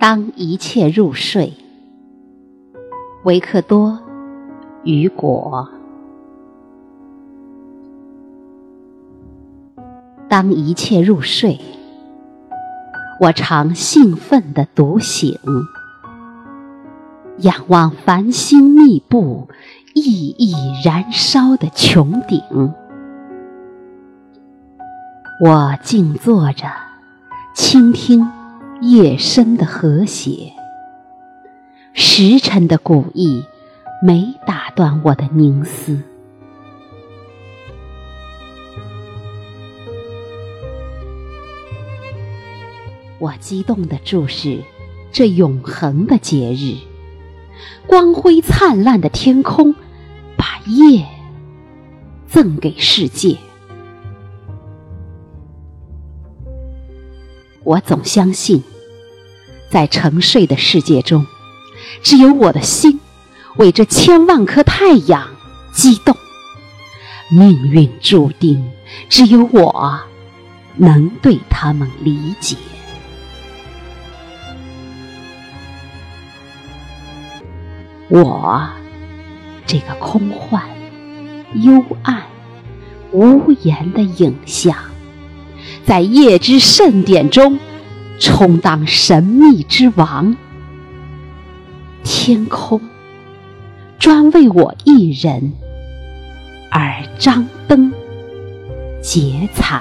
当一切入睡，维克多·雨果。当一切入睡，我常兴奋地独醒，仰望繁星密布、熠熠燃烧的穹顶。我静坐着，倾听。夜深的和谐，时辰的古意，没打断我的凝思。我激动地注视这永恒的节日，光辉灿烂的天空，把夜赠给世界。我总相信。在沉睡的世界中，只有我的心为这千万颗太阳激动。命运注定，只有我能对他们理解。我这个空幻、幽暗、无言的影像，在夜之盛典中。充当神秘之王，天空专为我一人而张灯结彩。